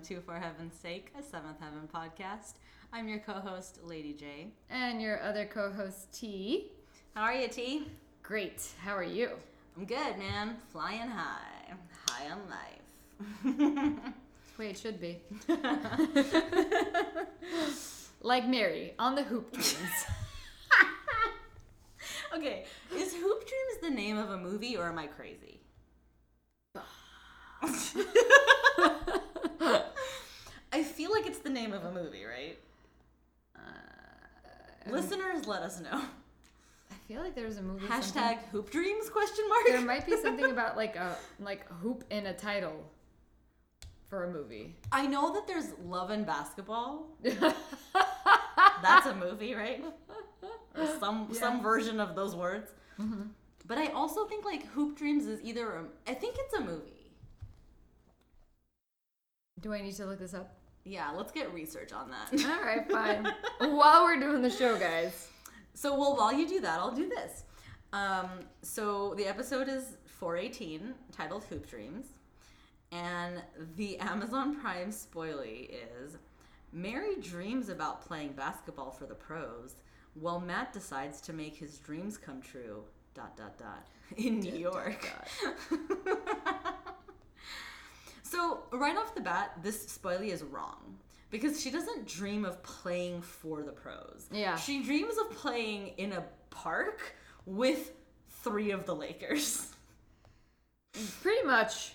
welcome to For Heaven's Sake, a Seventh Heaven podcast. I'm your co-host, Lady J. And your other co-host T. How are you, T? Great. How are you? I'm good, man. Flying high, high on life. That's the way it should be. like Mary on the hoop dreams. okay, is Hoop Dreams the name of a movie, or am I crazy? Feel like it's the name of a movie, right? Uh, Listeners, let us know. I feel like there's a movie. Hashtag Hoop Dreams? Question mark. There might be something about like a like hoop in a title for a movie. I know that there's Love and Basketball. That's a movie, right? Or some some version of those words. But I also think like Hoop Dreams is either a, I think it's a movie. Do I need to look this up? Yeah, let's get research on that. All right, fine. While we're doing the show, guys. So, well, while you do that, I'll do this. Um, so the episode is 418, titled Hoop Dreams, and the Amazon Prime spoilie is Mary dreams about playing basketball for the pros, while Matt decides to make his dreams come true. Dot dot dot in New York. so right off the bat, this spoilie is wrong because she doesn't dream of playing for the pros. Yeah. She dreams of playing in a park with three of the Lakers. Pretty much.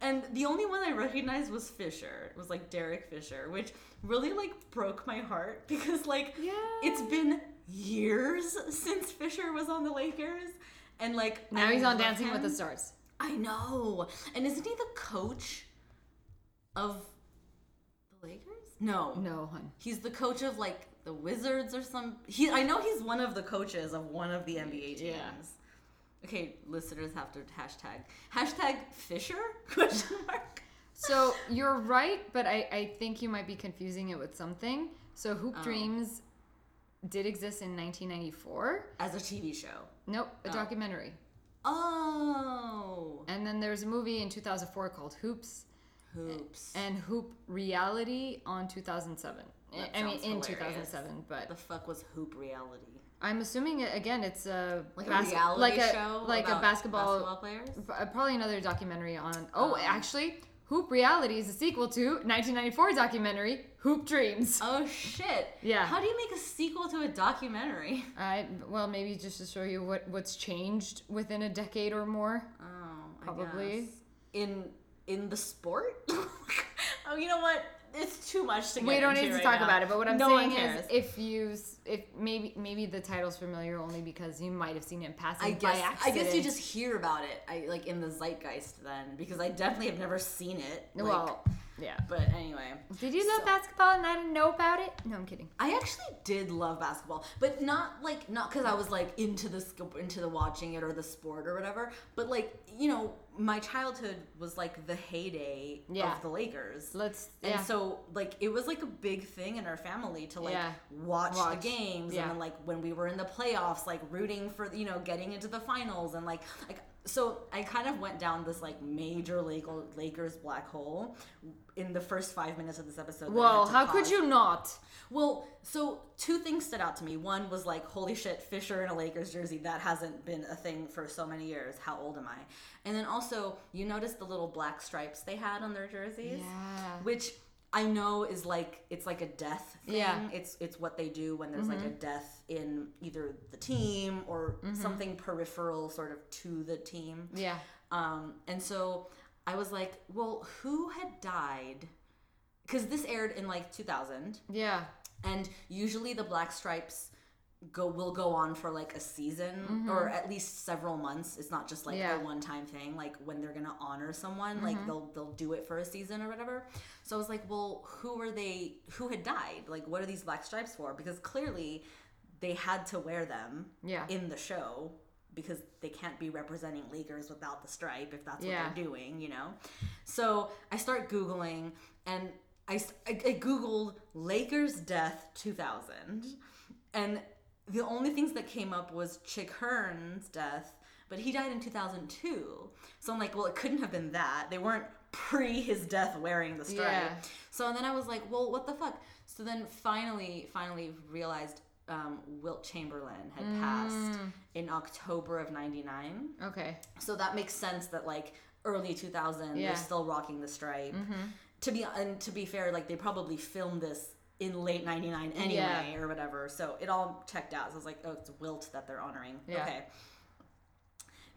And the only one I recognized was Fisher. It was like Derek Fisher, which really like broke my heart because like Yeah. it's been years since Fisher was on the Lakers. And like Now I he's on Dancing with the. Stars. I know. And isn't he the coach of the Lakers? No. No, hun. He's the coach of like the Wizards or some. He I know he's one of the coaches of one of the NBA teams. Yeah. Okay, listeners have to hashtag hashtag Fisher question mark. So you're right, but I, I think you might be confusing it with something. So Hoop Oh. Dreams did exist in 1994. As a TV show. Nope, a Oh. documentary. Oh, And then there's a movie in 2004 called Hoops hoops. and Hoop Reality on 2007. That I mean, in hilarious. 2007, but the fuck was hoop reality? I'm assuming it, again it's a Like bas- a reality like a, show, like a basketball, basketball players. uh, probably another documentary on. Oh, Um, actually, Hoop Reality is a sequel to 1994 documentary Hoop Dreams. Oh shit! Yeah. How do you make a sequel to a documentary? I well maybe just to show you what what's changed within a decade or more. Oh, I Probably. in in the sport. oh, you know what? It's too much to get into. We don't need to right talk now. about it, but what I'm no saying is, if you if maybe maybe the title's familiar only because you might have seen it in passing I by guess I guess you just hear about it. I like in the zeitgeist then because I definitely have never seen it. Like, well, yeah. but anyway, Did you love so- basketball and I didn't know about it? No, I'm kidding. I actually did love basketball, but not like not because I was like into the into the watching it or the sport or whatever. But like you know, my childhood was like the heyday Yeah. of the Lakers. Let's And yeah. so like it was like a big thing in our family to like Yeah. watch, Watch. the games and then like when we were in the playoffs like rooting for you know getting into the finals and like like so I kind of went down this like major Lakers Lakers black hole in the first 5 minutes of this episode. that I well, had to how could you not? Well, so two things stood out to me. One was like, holy shit, Fisher in a Lakers jersey. That hasn't been a thing for so many years. How old am I? And then also, you noticed the little black stripes they had on their jerseys, Yeah. which I know is like it's like a death thing. Yeah. Mm-hmm. It's it's what they do when there's like a death in either the team or something peripheral sort of to the team. Yeah. Um, and so I was like, well, who had died? Because this aired in like 2000 Yeah. and usually the black stripes go will go on for like a season or at least several months it's not just like Mm-hmm. Yeah. a one time thing like when they're gonna honor someone like Mm-hmm. they'll they'll do it for a season or whatever so i was like well who are they who had died like what are these black stripes for because clearly they had to wear them Yeah. in the show because they can't be representing Lakers without the stripe if that's what Yeah. they're doing, you know? So I start Googling and I I Googled Lakers death 2000. And the only things that came up was Chick Hearn's death, but he died in 2002. So I'm like, well, it couldn't have been that. They weren't pre his death wearing the stripe. Yeah. So then I was like, well, what the fuck? So then finally, finally realized um, Wilt Chamberlain had passed Mm. in October of '99. Okay. So that makes sense that like early 2000 Yeah. they're still rocking the stripe. Mm-hmm. To be and to be fair, like they probably filmed this in late 99 anyway Yeah. or whatever. So it all checked out. So I was like, oh, it's Wilt that they're honoring. Yeah. Okay.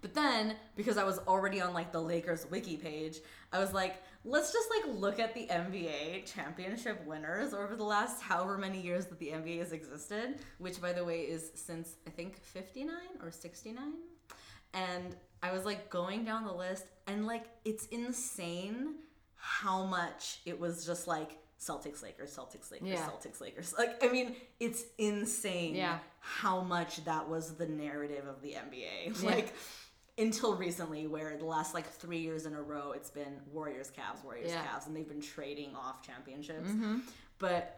But then, because I was already on like the Lakers wiki page, I was like, let's just like look at the NBA championship winners over the last however many years that the NBA has existed, which by the way is since I think 59 or 69. And I was like going down the list and like it's insane how much it was just like Celtics Lakers, Celtics Lakers, Yeah. Celtics Lakers. Like I mean, it's insane Yeah. how much that was the narrative of the NBA. Yeah. Like until recently where the last like 3 years in a row it's been Warriors Cavs, Warriors Yeah. Cavs and they've been trading off championships. Mm-hmm. But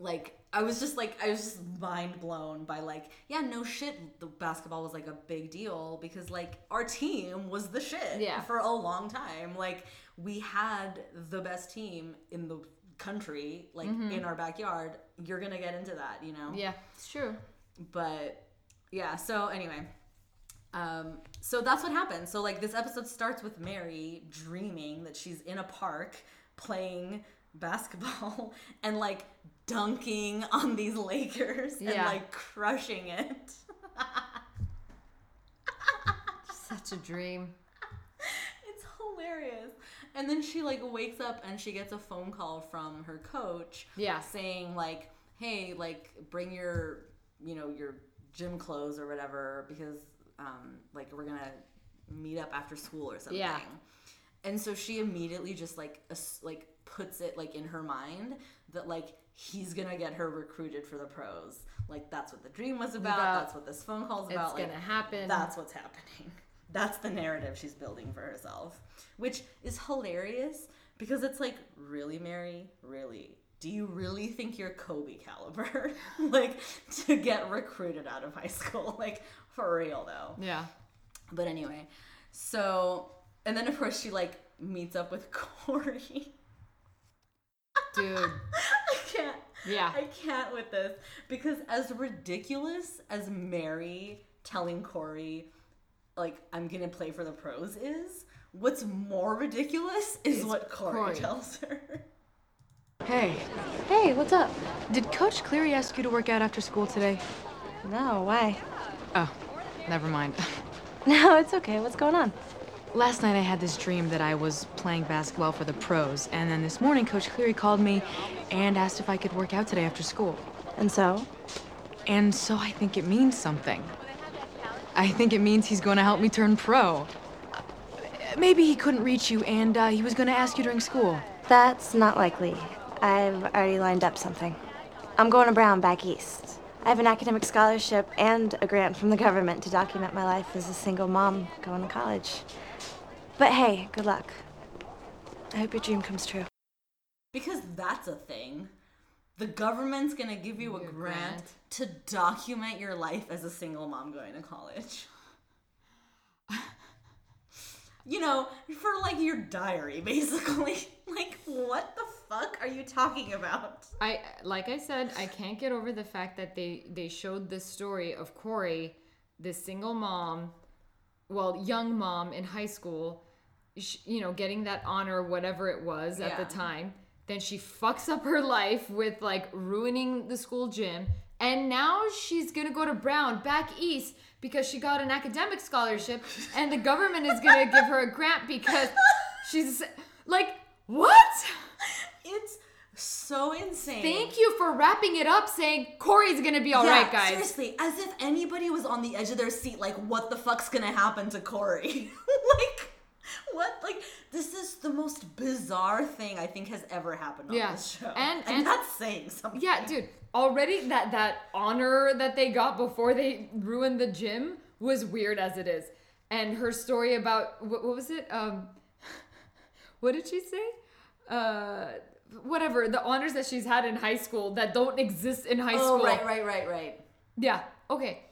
like I was just like I was just mind blown by like yeah no shit the basketball was like a big deal because like our team was the shit Yeah. for a long time like we had the best team in the country like in our backyard you're gonna get into that you know? Yeah, it's true. but yeah so anyway um so that's what happened. So like this episode starts with mary dreaming that she's in a park playing basketball and like dunking on these lakers and like crushing it. Such a dream. it's hilarious and then she like wakes up and she gets a phone call from her coach Yeah. saying like hey like bring your you know your gym clothes or whatever because um like we're gonna meet up after school or something Yeah. and so she immediately just like as- like puts it like in her mind that like he's gonna get her recruited for the pros like that's what the dream was about, About- that's what this phone call's It's about like, gonna happen. that's what's happening. That's the narrative she's building for herself, which is hilarious because it's like, really, Mary? Really? Do you really think you're Kobe caliber? like, to get recruited out of high school? Like, for real, though. Yeah. But anyway, so, and then of course she like meets up with Corey. Dude. I can't. Yeah. I can't with this because as ridiculous as Mary telling Corey, like I'm gonna play for the pros is, what's more ridiculous is Is what Corey, Corey. tells her. Hey, Hey, what's up? did Coach Cleary ask you to work out after school today? No, why? Oh, never mind. No, it's okay. What's going on? Last night I had this dream that I was playing basketball for the pros, and then this morning Coach Cleary called me and asked if I could work out today after school. And so? And so I think it means something. I think it means he's going to help me turn pro. Uh, Maybe he couldn't reach you and uh, he was going to ask you during school. That's not likely. I've already lined up something. I'm going to Brown back east. I have an academic scholarship and a grant from the government to document my life as a single mom going to college. But hey, good luck. I hope your dream comes true. Because that's a thing. The government's gonna give you a grant, grant. to document your life as a single mom going to college. you know, for like your diary, basically. like, what the fuck are you talking about? I like I said, I can't get over the fact that they they showed this story of Corey, this single mom, well, young mom in high school, sh- you know, getting that honor, whatever it was at the time. Then she fucks up her life with like ruining the school gym, and now she's gonna go to Brown back east because she got an academic scholarship, and the government is gonna give her a grant because she's like, what? It's so insane. Thank you for wrapping it up saying Corey's gonna be all right, yeah, guys. Seriously, as if anybody was on the edge of their seat, like, what the fuck's gonna happen to Corey? like, what? Like, this is the most bizarre thing I think has ever happened on Yeah, this show. and- and, and- that's saying something. Yeah, dude. Already that that honor that they got before they ruined the gym was weird as it is. And her story about what, what was it? Um what did she say? Uh whatever, the honors that she's had in high school that don't exist in high Oh, school. right, right, right, right. Yeah. Okay.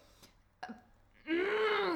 Mm,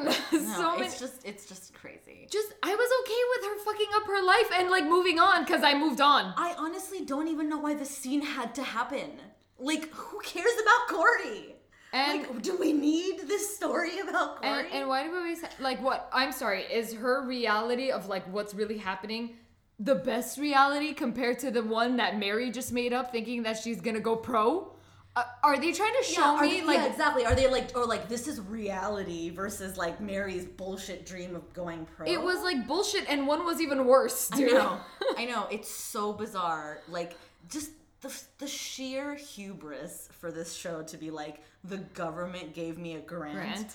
so No, many it's just it's just crazy. just I was okay with her fucking up her life and like moving on because I moved on. I honestly don't even know why this scene had to happen. Like, who cares about Corey? And like, do we need this story about Corey? and, and why do we always like what? I'm sorry. Is her reality of like what's really happening the best reality compared to the one that Mary just made up, thinking that she's gonna go pro? Uh, are they trying to show yeah, me they- like yeah, exactly? Are they like, or like, this is reality versus like Mary's bullshit dream of going pro? it was like bullshit, and one was even worse, I know, I know. It's so bizarre. Like, just the the sheer hubris for this show to be like, the government gave me a grant, Grant.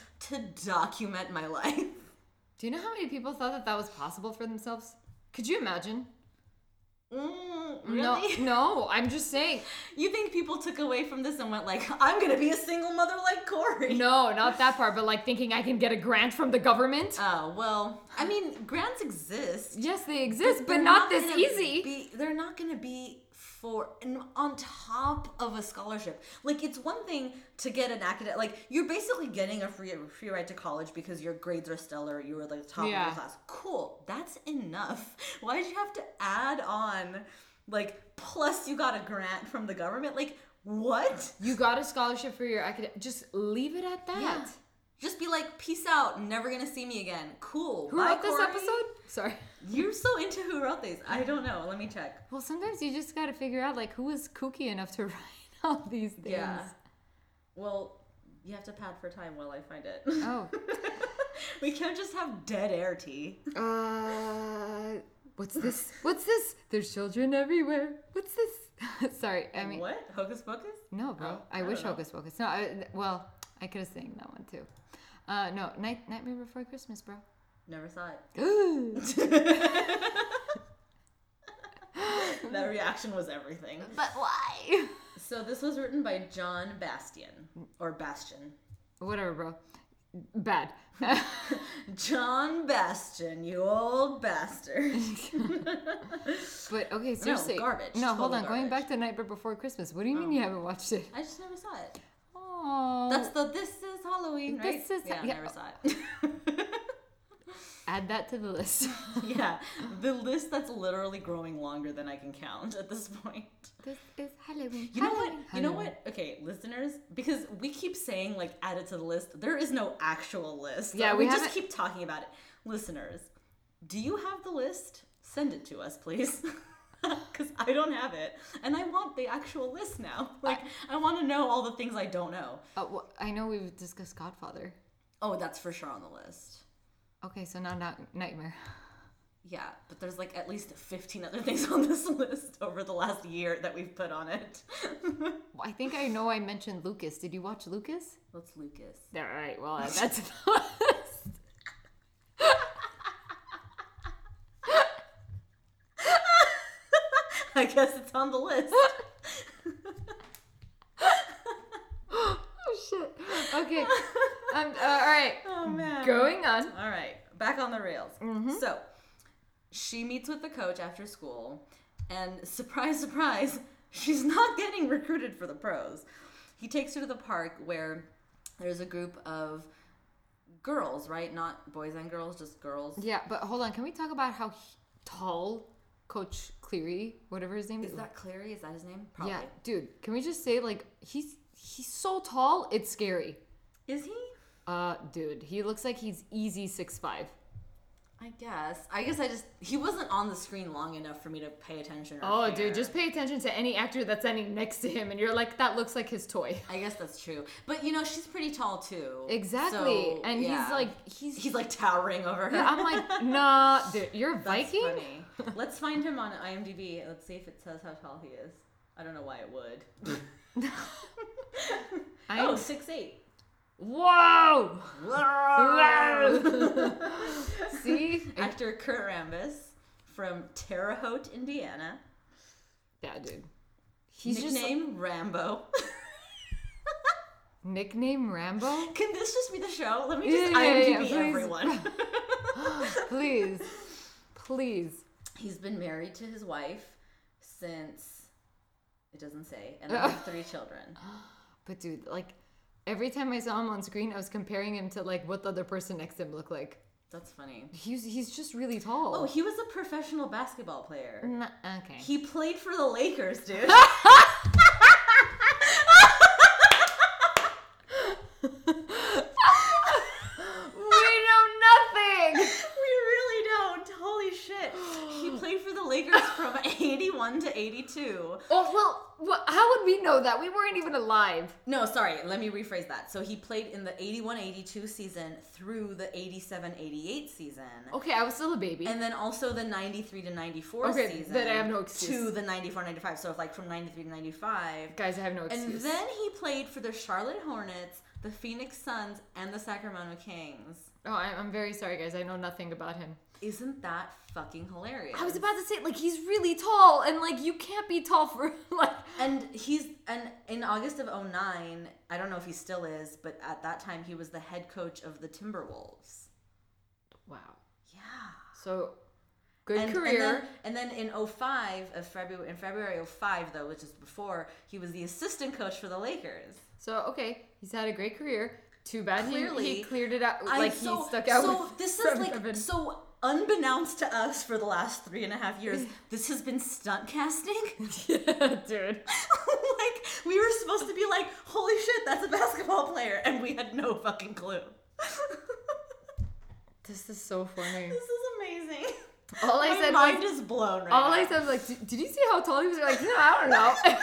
to document my life. Do you know how many people thought that that was possible for themselves? Could you imagine? Mm, really? No, no. I'm just saying. You think people took away from this and went like, I'm gonna be a single mother like Corey? No, not that part, but like thinking I can get a grant from the government. Oh well, I mean, grants exist. yes, they exist, but, they're not, this easy. Be, they're not gonna be for and on top of a scholarship. Like it's one thing to get an academic, like you're basically getting a free free ride to college because your grades are stellar. You were like the top of Yeah. your class. Cool, that's enough. Why did you have to add on like plus you got a grant from the government? Like what? You got a scholarship for your academic. Just leave it at that. Yeah. Just be like, peace out, never gonna see me again. Cool. Who Bye, wrote this Corey. episode? Sorry. You're so into who wrote these. I don't know. Let me check. Well, sometimes you just gotta figure out like who is kooky enough to write all these things. Yeah. Well, you have to pad for time while I find it. Oh. we can't just have dead air T. Uh, what's this? What's this? There's children everywhere. What's this? Sorry, I mean, what? Hocus pocus? no, bro. Oh, I, I wish. Hocus Pocus. No, I, well, I could have sang that one too. Uh, no, Night Nightmare Before Christmas, bro. Never saw it. That reaction was everything. but why? So this was written by John Bastian or Bastion. Whatever, bro. Bad. John Bastion, you old bastard. but okay, seriously. No, garbage. No, hold on. Going back to Nightmare Before Christmas. What do you mean oh. you haven't watched it? I just never saw it. Oh. That's the this is Halloween, right? This is- yeah, yeah. never saw it. Add that to the list. yeah, the list that's literally growing longer than I can count at this point. this is Halloween. You know what? Halloween, You know what? Okay, listeners, because we keep saying like add it to the list. There is no actual list. Yeah, we, we just keep talking about it. Listeners, do you have the list? Send it to us, please. Because I don't have it, and I want the actual list now. Like, I want to know all the things I don't know. Uh, well, I know we've discussed Godfather. Oh, that's for sure on the list. Okay, so now not Nightmare. Yeah, but there's like at least 15 other things on this list over the last year that we've put on it. Well, I think I know I mentioned Lucas. Did you watch Lucas? What's Lucas? All right, well, that's that the list. I guess it's on the list. oh, shit. Okay. Uh, all right. Oh man. Going on. All right, back on the rails. So, she meets with the coach after school, and surprise, surprise, she's not getting recruited for the pros. He takes her to the park where there's a group of girls, right? Not boys and girls, just girls. Yeah, but hold on. Can we talk about how he- tall Coach Cleary, whatever his name is? Is that Clary? Is that his name? Probably. Yeah, dude. Can we just say like he's he's so tall, it's scary. Is he? Uh, dude, he looks like he's easy six five. I guess. I guess I just he wasn't on the screen long enough for me to pay attention. Oh, care. dude, just pay attention to any actor that's standing next to him, and you're like, that looks like his toy. I guess that's true. But you know, she's pretty tall too. Exactly, So, and yeah. he's like, he's he's like towering over her. Yeah, I'm like, nah, dude, you're a That's Viking. funny. Let's find him on IMDb. Let's see if it says how tall he is. I don't know why it would. Oh, six eight. Whoa! See? Actor Kurt Rambis from Terre Haute, Indiana. Yeah, dude. He's just Nickname Rambo. nickname Rambo. Can this just be the show? Let me Yeah, just yeah, yeah, IMDb please. everyone. please, please. He's been married to his wife since it doesn't say, and they have three children. But dude, like, every time I saw him on screen, I was comparing him to like what the other person next to him looked like. That's funny. He's he's just really tall. Oh, he was a professional basketball player. N- okay. He played for the Lakers, dude. we know nothing. we really don't. Holy shit. He played for the Lakers from 81 to 82. Oh well, how would we know that? We weren't even alive. No, sorry, let me rephrase that. So he played in the 81 82 season through the 87 88 season. Okay, I was still a baby. And then also the 93 to 94 Okay, season. then I have no excuse. To the 94 95. So, like from 93 to 95. Guys, I have no excuse. And then he played for the Charlotte Hornets, the Phoenix Suns, and the Sacramento Kings. oh, I'm very sorry, guys. I know nothing about him. Isn't that fucking hilarious? I was about to say, like, he's really tall, and like, you can't be tall for like. And he's and in August of 09, I don't know if he still is, but at that time he was the head coach of the Timberwolves. Wow. Yeah. So, good And, career. And then, and then in 05 of February in February 05 though, which is before, he was the assistant coach for the Lakers. so okay, he's had a great career. Too bad he- he, cleared it out. I- Like so, he stuck out. So this is like so unbeknownst to us for the last three and a half years. This has been stunt casting. yeah, dude. like we were supposed to be like, holy shit, that's a basketball player, and we had no fucking clue. This is so funny. this is amazing. All I My said mind was. is blown right All now. I said was like, "Did- did you see how tall he was? You're like, no, I don't know.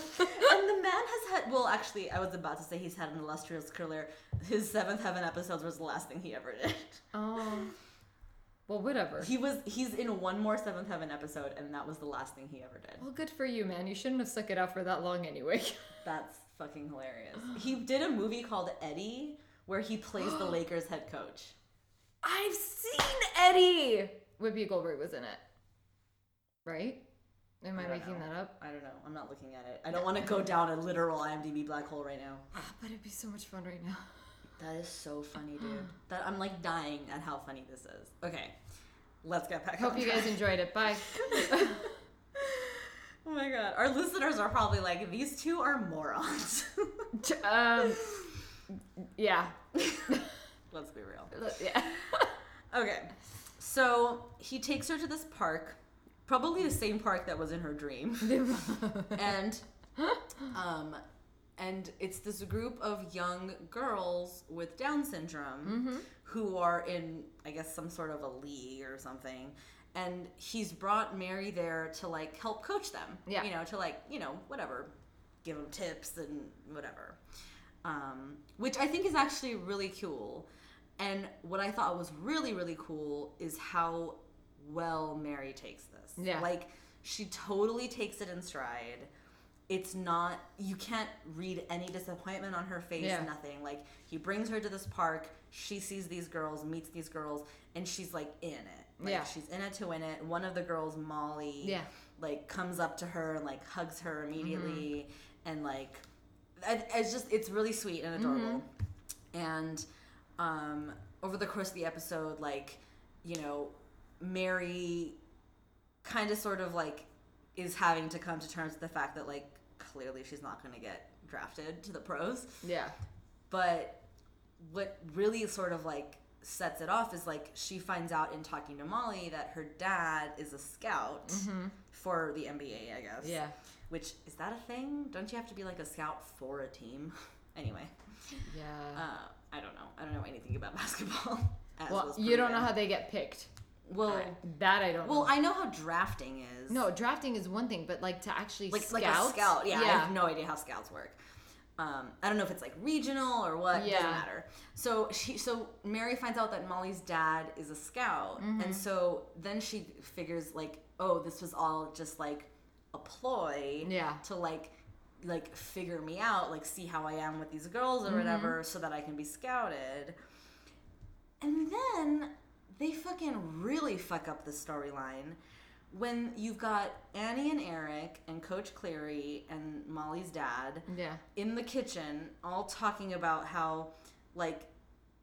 And the man has had well actually i was about to say he's had an illustrious career his seventh heaven episodes was the last thing he ever did oh. Well, whatever. he was he's in one more seventh heaven episode and that was the last thing he ever did Well, good for you, man. You shouldn't have stuck it out for that long anyway. that's fucking hilarious he did a movie called eddie where he plays the lakers head coach I've seen Eddie. Whoopi Goldberg was in it, right? Am I, I making know. that up? i don't know i'm not looking at it i don't want to go down a literal imdb black hole right now Ah, but it'd be so much fun right now. that is so funny dude that i'm like dying at how funny this is okay let's get back Hope you guys enjoyed it. Bye. Oh my god. Our listeners are probably like, these two are morons. um, yeah, Let's be real. yeah. Okay. So he takes her to this park, probably the same park that was in her dream. and um and it's this group of young girls with Down syndrome who are in, I guess, some sort of a league or something. And he's brought Mary there to like help coach them. Yeah. You know, to like, you know, whatever, give them tips and whatever. Um, which I think is actually really cool. And what I thought was really, really cool is how well Mary takes this. Yeah. Like, she totally takes it in stride. It's not, you can't read any disappointment on her face, Yeah. nothing. Like, he brings her to this park, she sees these girls, meets these girls, and she's like in it. Like, Yeah. She's in it to win it. One of the girls, Molly, Yeah. like comes up to her and like hugs her immediately Mm-hmm. and like it's just it's really sweet and adorable Mm-hmm. and um over the course of the episode like you know mary kind of sort of like is having to come to terms with the fact that like clearly she's not going to get drafted to the pros Yeah. but what really sort of like sets it off is like she finds out in talking to Molly that her dad is a scout for the NBA, I guess. Yeah. Which is that a thing? Don't you have to be like a scout for a team? anyway, Yeah. uh, I don't know. I don't know anything about basketball. as well, you don't know how they get picked. Well, I- that I don't well, know. I know how drafting is. no, drafting is one thing, but like to actually like scout. like a scout. Yeah, I have no idea how scouts work. Um, I don't know if it's like regional or what. Yeah. Doesn't matter. So she, so Mary finds out that Molly's dad is a scout, Mm-hmm. and so then she figures like, oh, this was all just like a ploy. Yeah. To like, like figure me out, like see how I am with these girls or Mm-hmm. whatever, so that I can be scouted. And then they fucking really fuck up the storyline when you've got Annie and Eric and Coach Cleary and Molly's dad Yeah. in the kitchen all talking about how like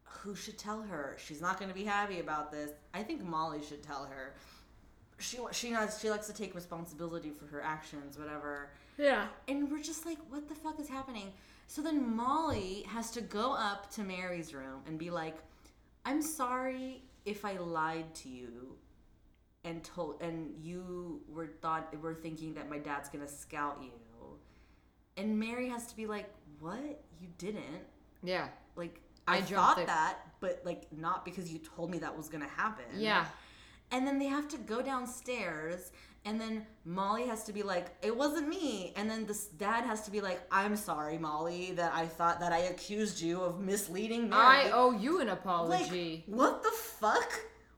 who should tell her she's not going to be happy about this. I think Molly should tell her. She she knows she likes to take responsibility for her actions, whatever. Yeah. And we're just like, what the fuck is happening? So then Molly has to go up to Mary's room and be like, I'm sorry if I lied to you and told and you were thought were thinking that my dad's gonna scout you. And Mary has to be like, What? You didn't. Yeah. Like I I, thought it. that, but like not because you told me that was gonna happen. Yeah. And then they have to go downstairs, and then Molly has to be like, "It wasn't me." And then this dad has to be like, "I'm sorry, Molly, that I thought that I accused you of misleading Mary." I owe you an like, apology. what the fuck?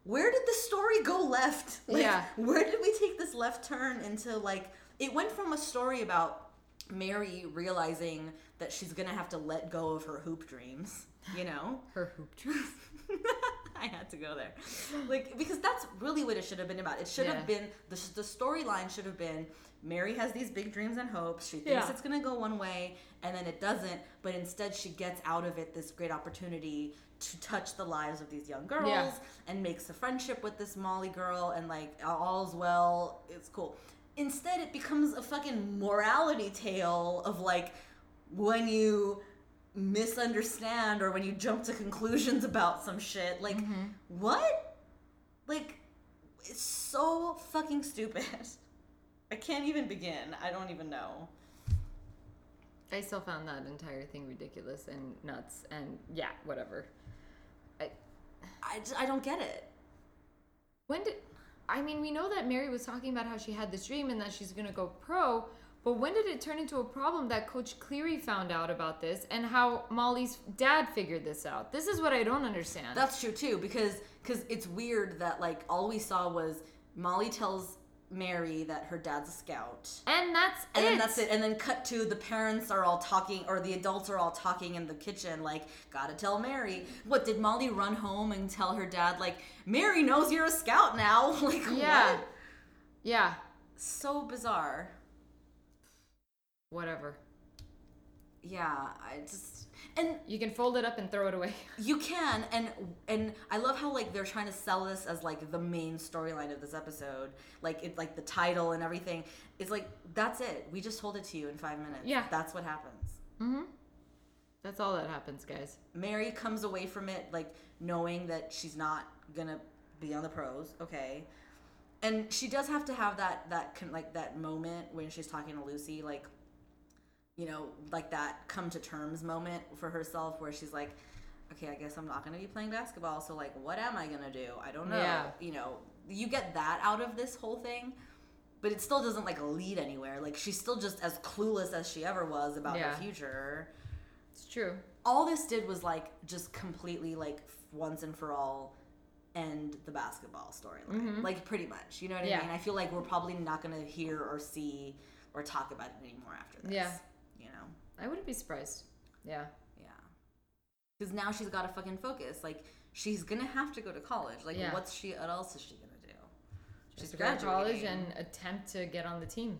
Where did the story go left? Like, Yeah. Where did we take this left turn into like? It went from a story about Mary realizing that she's gonna have to let go of her hoop dreams. You know. Her hoop dreams. I had to go there, like because that's really what it should have been about. It should Yeah. have been the the storyline should have been Mary has these big dreams and hopes. She thinks Yeah. it's gonna go one way, and then it doesn't. But instead, she gets out of it this great opportunity to touch the lives of these young girls Yeah. and makes a friendship with this Molly girl, and like all's well. It's cool. Instead, it becomes a fucking morality tale of like when you misunderstand or when you jump to conclusions about some shit. Like, mm-hmm. what? Like, it's so fucking stupid. I can't even begin. I don't even know. I still found that entire thing ridiculous and nuts and yeah, whatever. I, I, just, I don't get it. when did I mean, we know that Mary was talking about how she had this dream and that she's to go pro, but when did it turn into a problem that Coach Cleary found out about this and how Molly's dad figured this out? This is what I don't understand. That's true too, because because it's weird that like all we saw was Molly tells Mary that her dad's a scout. and that's And it. then that's it. And then cut to the parents are all talking, or the adults are all talking in the kitchen, like, gotta tell Mary. What, did Molly run home and tell her dad, like, Mary knows you're a scout now? like, Yeah. what? Yeah. So bizarre. Whatever. Yeah, I just. And You can fold it up and throw it away. you can, and and I love how like they're trying to sell this as like the main storyline of this episode, like it's like the title and everything. It's like that's it. We just told it to you in five minutes. Yeah. that's what happens. Mhm. That's all that happens, guys. Mary comes away from it like knowing that she's not gonna be on the pros, okay. And she does have to have that that like that moment when she's talking to Lucy, like you know, like that come to terms moment for herself where she's like, okay, I guess I'm not gonna be playing basketball, so like, what am I gonna do? I don't know. Yeah. You know, you get that out of this whole thing. But it still doesn't like lead anywhere. Like she's still just as clueless as she ever was about Yeah. her future It's true. all this did was like just completely like once and for all end the basketball storyline mm-hmm. like pretty much you know what Yeah. i mean i feel like we're probably not going to hear or see or talk about it anymore after this Yeah. I wouldn't be surprised. Yeah. yeah because now she's got to fucking focus like she's gonna have to go to college like Yeah. what's she what else is she gonna do she's Just go to college and attempt to get on the team.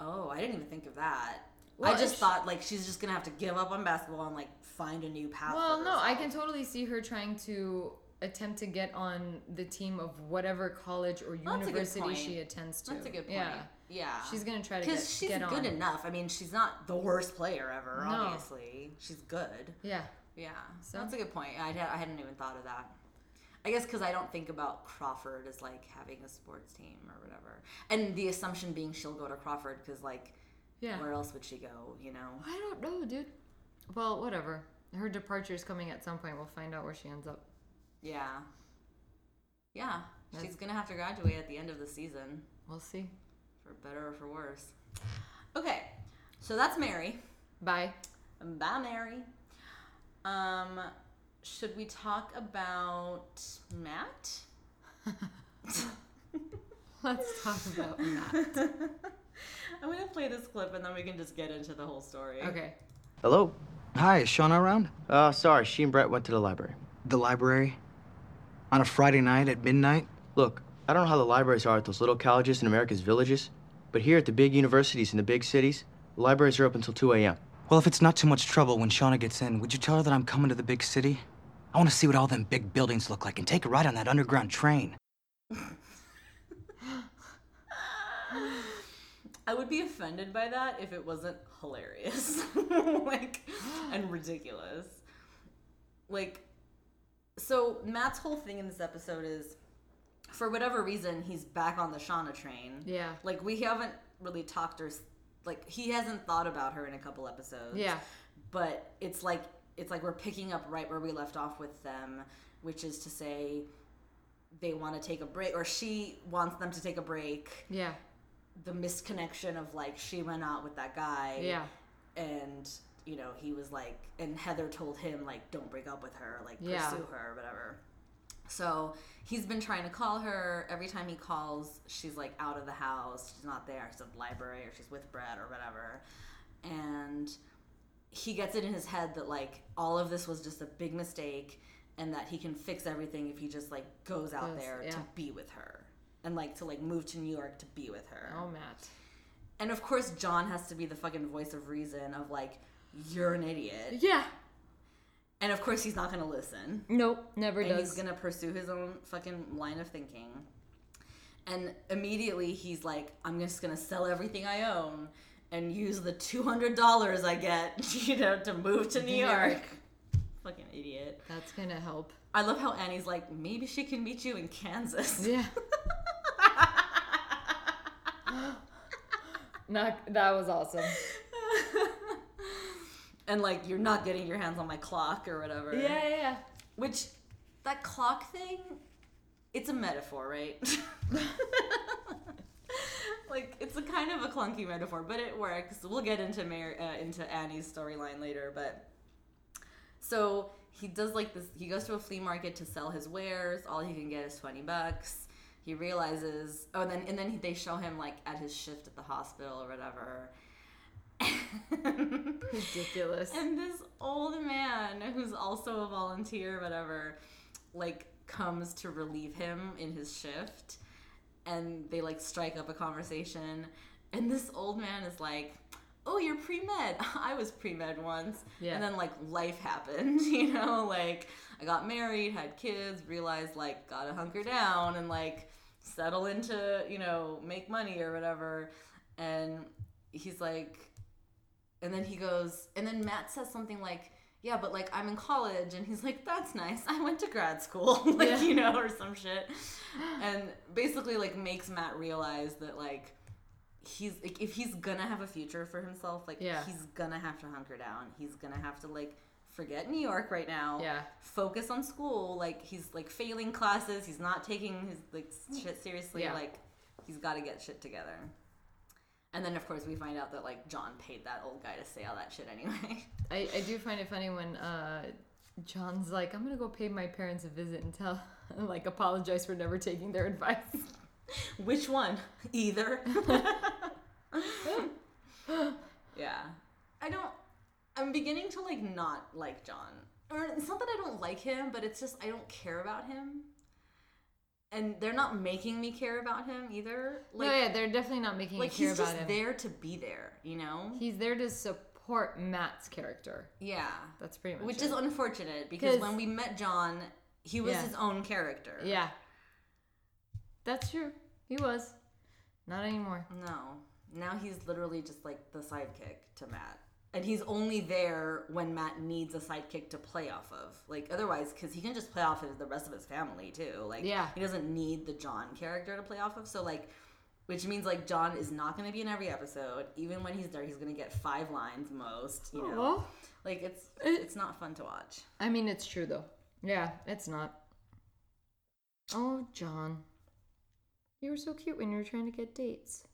oh i didn't even think of that Well, i just if- thought like she's just gonna have to give up on basketball and like find a new path Well, no, I can totally see her trying to attempt to get on the team of whatever college or Well, that's a good university she attends to. That's a good point. Yeah. Yeah. She's gonna try to Because get, she's get good on. enough. I mean, she's not the worst player ever, No. obviously. She's good. Yeah. Yeah. So- That's a good point. I, I hadn't even thought of that. I guess because I don't think about Crawford as like having a sports team or whatever. And the assumption being she'll go to Crawford because, like, Yeah. where else would she go, you know? I don't know, dude. Well, whatever. Her departure is coming at some point. We'll find out where she ends up. Yeah. Yeah. That's- She's going to have to graduate at the end of the season, We'll see. For better or for worse. Okay. So that's Mary. Bye. Bye, Mary. Um, should we talk about Matt? Let's talk about Matt. I'm gonna play this clip and then we can just get into the whole story. Okay. Hello? Hi, is Shauna around? Uh, sorry, she and Brett went to the library. The library? On a Friday night at midnight? Look, I don't know how the libraries are at those little colleges in America's villages, but here at the big universities in the big cities, the libraries are open until 2 a.m. Well, if it's not too much trouble when Shauna gets in, would you tell her that I'm coming to the big city? I want to see what all them big buildings look like and take a ride on that underground train. I would be offended by that if it wasn't hilarious, like, and ridiculous. Like, so Matt's whole thing in this episode is, for whatever reason, he's back on the Shauna train. Yeah. Like we haven't really talked or, like he hasn't thought about her in a couple episodes. Yeah. But it's like it's like we're picking up right where we left off with them, which is to say, they want to take a break, or she wants them to take a break Yeah. the misconnection of like she went out with that guy Yeah. and you know he was like and heather told him like don't break up with her like Yeah. pursue her or whatever so he's been trying to call her every time he calls she's like out of the house she's not there she's at the library or she's with brett or whatever and he gets it in his head that like all of this was just a big mistake and that he can fix everything if he just like goes out Goes- there to be with her and like to like move to New York to be with her. Oh, Matt. And of course John has to be the fucking voice of reason of like you're an idiot. Yeah. And of course he's not going to listen. Nope. Never And does. he's going to pursue his own fucking line of thinking. And immediately he's like I'm just going to sell everything I own and use the $200 I get, you know, to move to New York. York. Fucking idiot. That's gonna help. I love how Annie's like, maybe she can meet you in Kansas. Yeah. Not, that was awesome. And like, you're not getting your hands on my clock or whatever. Yeah, yeah. Which, that clock thing, it's a metaphor, right? like, it's a kind of a clunky metaphor, but it works. We'll get into Mar- uh, into Annie's storyline later, but so he does like this. He goes to a flea market to sell his wares. All he can get is twenty bucks. He realizes. Oh, and then and then they show him like at his shift at the hospital or whatever. Ridiculous. And this old man, who's also a volunteer, whatever, like comes to relieve him in his shift, and they like strike up a conversation. And this old man is like, "Oh, you're pre med. I was pre med once." Yeah. And then like life happened, you know, like I got married, had kids, realized like gotta hunker down and like settle into, you know, make money or whatever. And he's like, and then he goes, and then Matt says something like, yeah, but like I'm in college, and he's like, that's nice. I went to grad school, like Yeah. you know, or some shit, and basically like makes Matt realize that like he's like if he's gonna have a future for himself, like Yeah. he's gonna have to hunker down. He's gonna have to like forget New York right now. Yeah. Focus on school. Like he's like failing classes. He's not taking his like shit seriously. Yeah. Like he's got to get shit together. And then of course we find out that like John paid that old guy to say all that shit anyway. I, I do find it funny when uh, John's like, I'm gonna go pay my parents a visit and tell, like, apologize for never taking their advice. Which one? Either. yeah. I don't I'm beginning to like not like John. Or it's not that I don't like him, but it's just I don't care about him. And they're not making me care about him either. Like no, yeah, they're definitely not making like he's just him. there to be there, you know? He's there to support Matt's character. yeah. That's pretty much Which it. is unfortunate because when we met John, he was Yeah. his own character. Yeah. That's true. He was. Not anymore. No. Now he's literally just like the sidekick to Matt. And he's only there when Matt needs a sidekick to play off of. Like, otherwise, because he can just play off of the rest of his family too. Like, Yeah. he doesn't need the John character to play off of. So, like, which means like John is not going to be in every episode. Even when he's there, he's going to get five lines most. You oh, know, Aw. like it's it's not fun to watch. I mean, it's true though. Yeah, it's not. Oh, John. You were so cute when you were trying to get dates.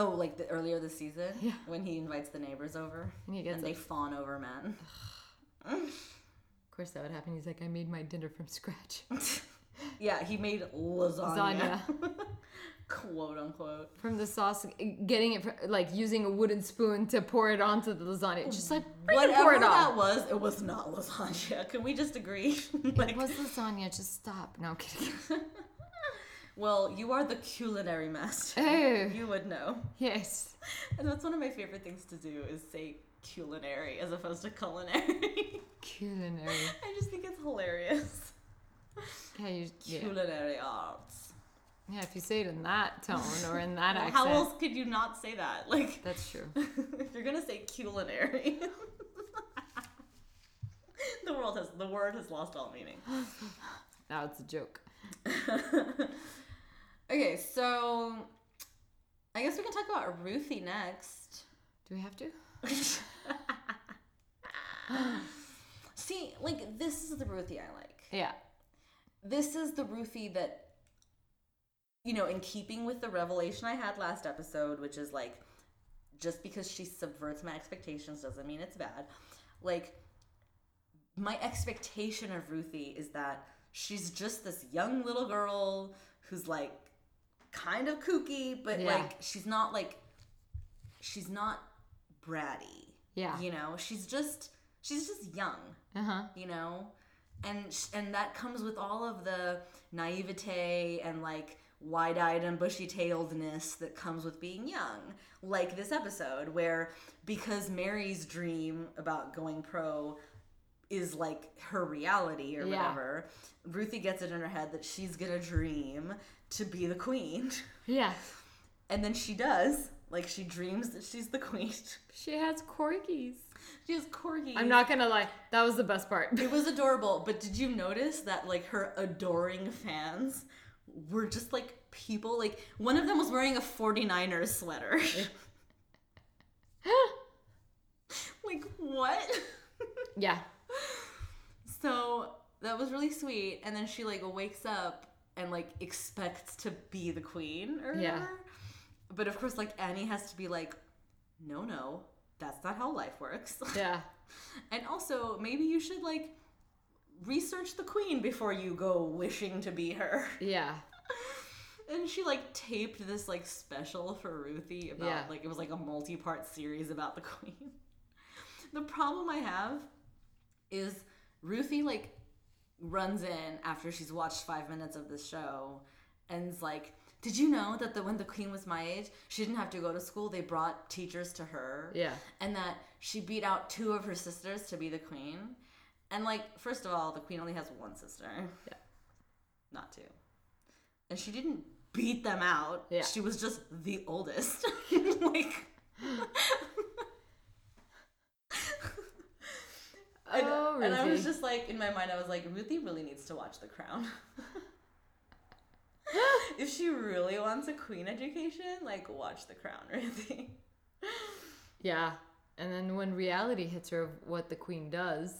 Oh, like the earlier this season, Yeah. when he invites the neighbors over And he gets and they fawn over men. Of course, that would happen. He's like, I made my dinner from scratch. Yeah, he made lasagna. Lasagna. Quote unquote. From the sauce, eh, getting it, from, like using a wooden spoon to pour it onto the lasagna. Just like, Whatever it that was, it was not lasagna. Can we just agree? like, It was lasagna. Just stop. No I'm kidding. Well, you are the culinary master. Oh. You would know. yes. And that's one of my favorite things to do is say culinary as opposed to culinary. Culinary. I just think it's hilarious. Yeah, you, yeah. Culinary arts. Yeah, if you say it in that tone or in that accent. How else could you not say that? Like, That's true. if you're gonna say culinary, the world has the word has lost all meaning. Now it's a joke. Okay, so I guess we can talk about Ruthie next. Do we have to? See, like this is the Ruthie I like. Yeah. This is the Ruthie that you know, in keeping with the revelation I had last episode, which is like just because she subverts my expectations doesn't mean it's bad. Like my expectation of Ruthie is that she's just this young little girl who's like kind of kooky, but Yeah. like she's not like she's not bratty. Yeah. You know, she's just she's just young Uh huh. you know and sh- and that comes with all of the naivete and like wide-eyed and bushy-tailedness that comes with being young like this episode where because mary's dream about going pro is like her reality or Yeah. whatever ruthie gets it in her head that she's gonna dream to be the queen Yeah. and then she does like she dreams that she's the queen She has corgis. she has corgis I'm not gonna lie, that was the best part. It was adorable, but did you notice that like her adoring fans were just like people like one of them was wearing a 49ers sweater. like what? Yeah. so that was really sweet and then she like wakes up and like expects to be the queen or Yeah. whatever. But of course like Annie has to be like no no, that's not how life works. Yeah. And also, maybe you should like research the queen before you go wishing to be her. Yeah. And she like taped this like special for Ruthie about Yeah. like it was like a multi-part series about the queen. The problem I have is Ruthie like runs in after she's watched 5 minutes of the show and's like did you know that the, when the queen was my age, she didn't have to go to school? They brought teachers to her Yeah. and that she beat out two of her sisters to be the queen. And like, first of all, the queen only has one sister. Yeah. Not two. And she didn't beat them out. Yeah. She was just the oldest. like and, Oh, and I was just like in my mind I was like Ruthie really needs to watch The Crown. if she really wants a queen education, like watch The Crown, Ruthie. Yeah. And then when reality hits her of what the queen does.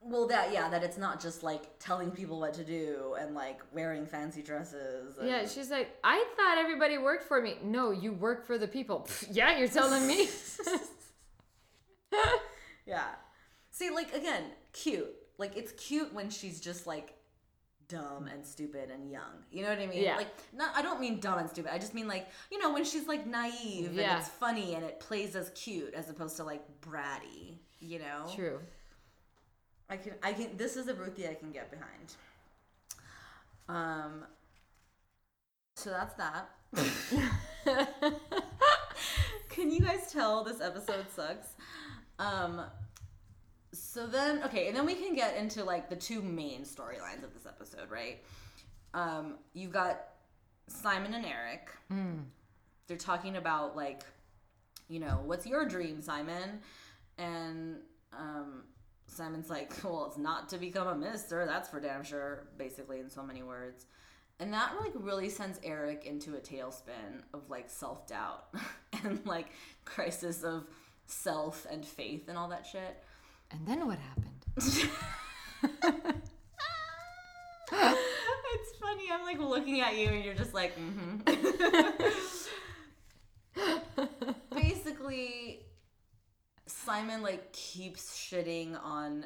Well, that yeah, that it's not just like telling people what to do and like wearing fancy dresses. and- Yeah, she's like, I thought everybody worked for me. No, you work for the people. Yeah, you're telling me. yeah. See, like again, cute. Like it's cute when she's just like dumb and stupid and young. You know what I mean? Yeah. Like not I don't mean dumb and stupid. I just mean like, you know, when she's like naive and it's funny and it plays as cute as opposed to like bratty, you know? True. I can I can this is a Ruthie I can get behind. Um so that's that. can you guys tell this episode sucks? Um so then okay, and then we can get into like the two main storylines of this episode, right? Um you've got Simon and Eric. They're talking about like you know, what's your dream, Simon? And um, Simon's like, well, it's not to become a minister, that's for damn sure, basically, in so many words. And that like really sends Eric into a tailspin of like self doubt and like crisis of self and faith and all that shit. And then what happened? it's funny. I'm like looking at you and you're just like, mm-hmm. Basically, Simon like keeps shitting on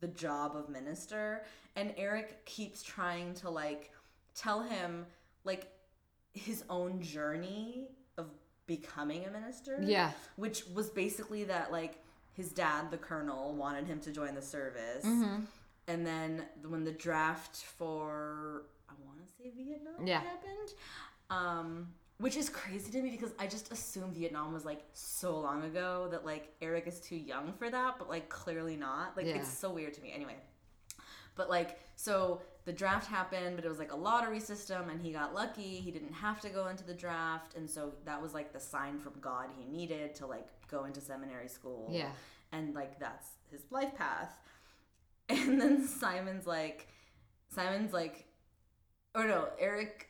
the job of minister, and Eric keeps trying to like tell him like his own journey of becoming a minister. Yeah. Which was basically that like his dad, the colonel, wanted him to join the service. And then when the draft for I want to say Vietnam Yeah. happened, um, which is crazy to me because I just assumed Vietnam was like so long ago that like Eric is too young for that, but like clearly not. Like Yeah. it's so weird to me. Anyway, But like, so the draft happened, but it was like a lottery system, and he got lucky. He didn't have to go into the draft, and so that was like the sign from God he needed to like go into seminary school. Yeah. and like that's his life path. And then Simon's like, Simon's like, or no, Eric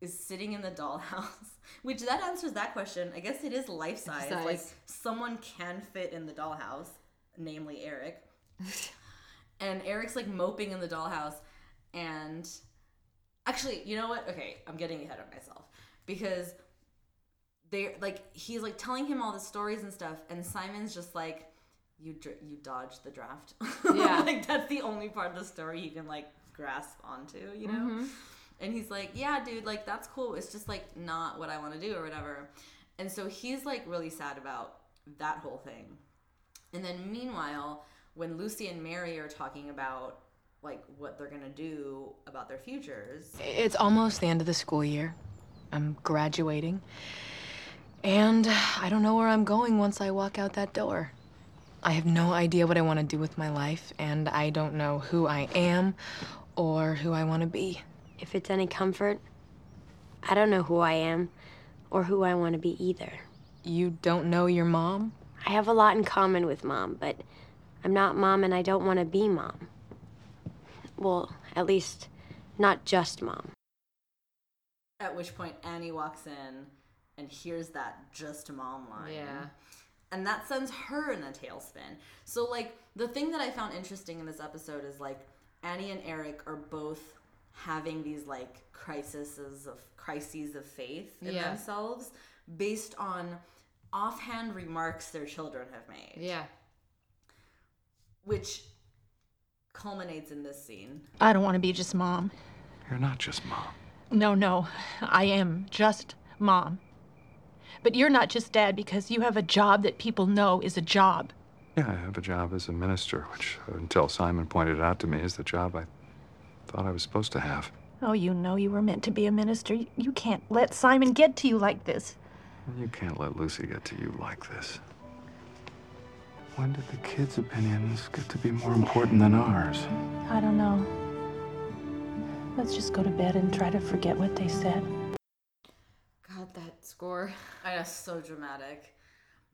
is sitting in the dollhouse, which that answers that question. I guess it is life size. Size. Like someone can fit in the dollhouse, namely Eric. and Eric's like moping in the dollhouse, and actually, you know what? Okay, I'm getting ahead of myself because they like he's like telling him all the stories and stuff, and Simon's just like, you dr- you dodged the draft. Yeah. like that's the only part of the story he can like grasp onto, you know. Mm-hmm. And he's like, yeah, dude, like that's cool. It's just like not what I want to do or whatever. And so he's like really sad about that whole thing. And then meanwhile, when Lucy and Mary are talking about like what they're gonna do about their futures, It's almost the end of the school year. I'm graduating. And I don't know where I'm going once I walk out that door. I have no idea what I want to do with my life, and I don't know who I am or who I want to be. If it's any comfort, I don't know who I am or who I want to be either. You don't know your mom? I have a lot in common with mom, but I'm not mom and I don't want to be mom. Well, at least not just mom. at which point Annie walks in and hears that just mom line. Yeah. And that sends her in a tailspin. So like the thing that I found interesting in this episode is like Annie and Eric are both having these like crises of crises of faith in Yeah. themselves based on offhand remarks their children have made. Yeah. Which culminates in this scene. I don't want to be just mom. You're not just mom. No, no, I am just mom. But you're not just dad because you have a job that people know is a job. Yeah, I have a job as a minister, which, uh, until Simon pointed out to me, is the job I thought I was supposed to have. Oh, you know you were meant to be a minister. You- You can't let Simon get to you like this. You can't let Lucy get to you like this. When did the kids' opinions get to be more important than ours? I don't know. Let's just go to bed and try to forget what they said. God, that score. I know, so dramatic.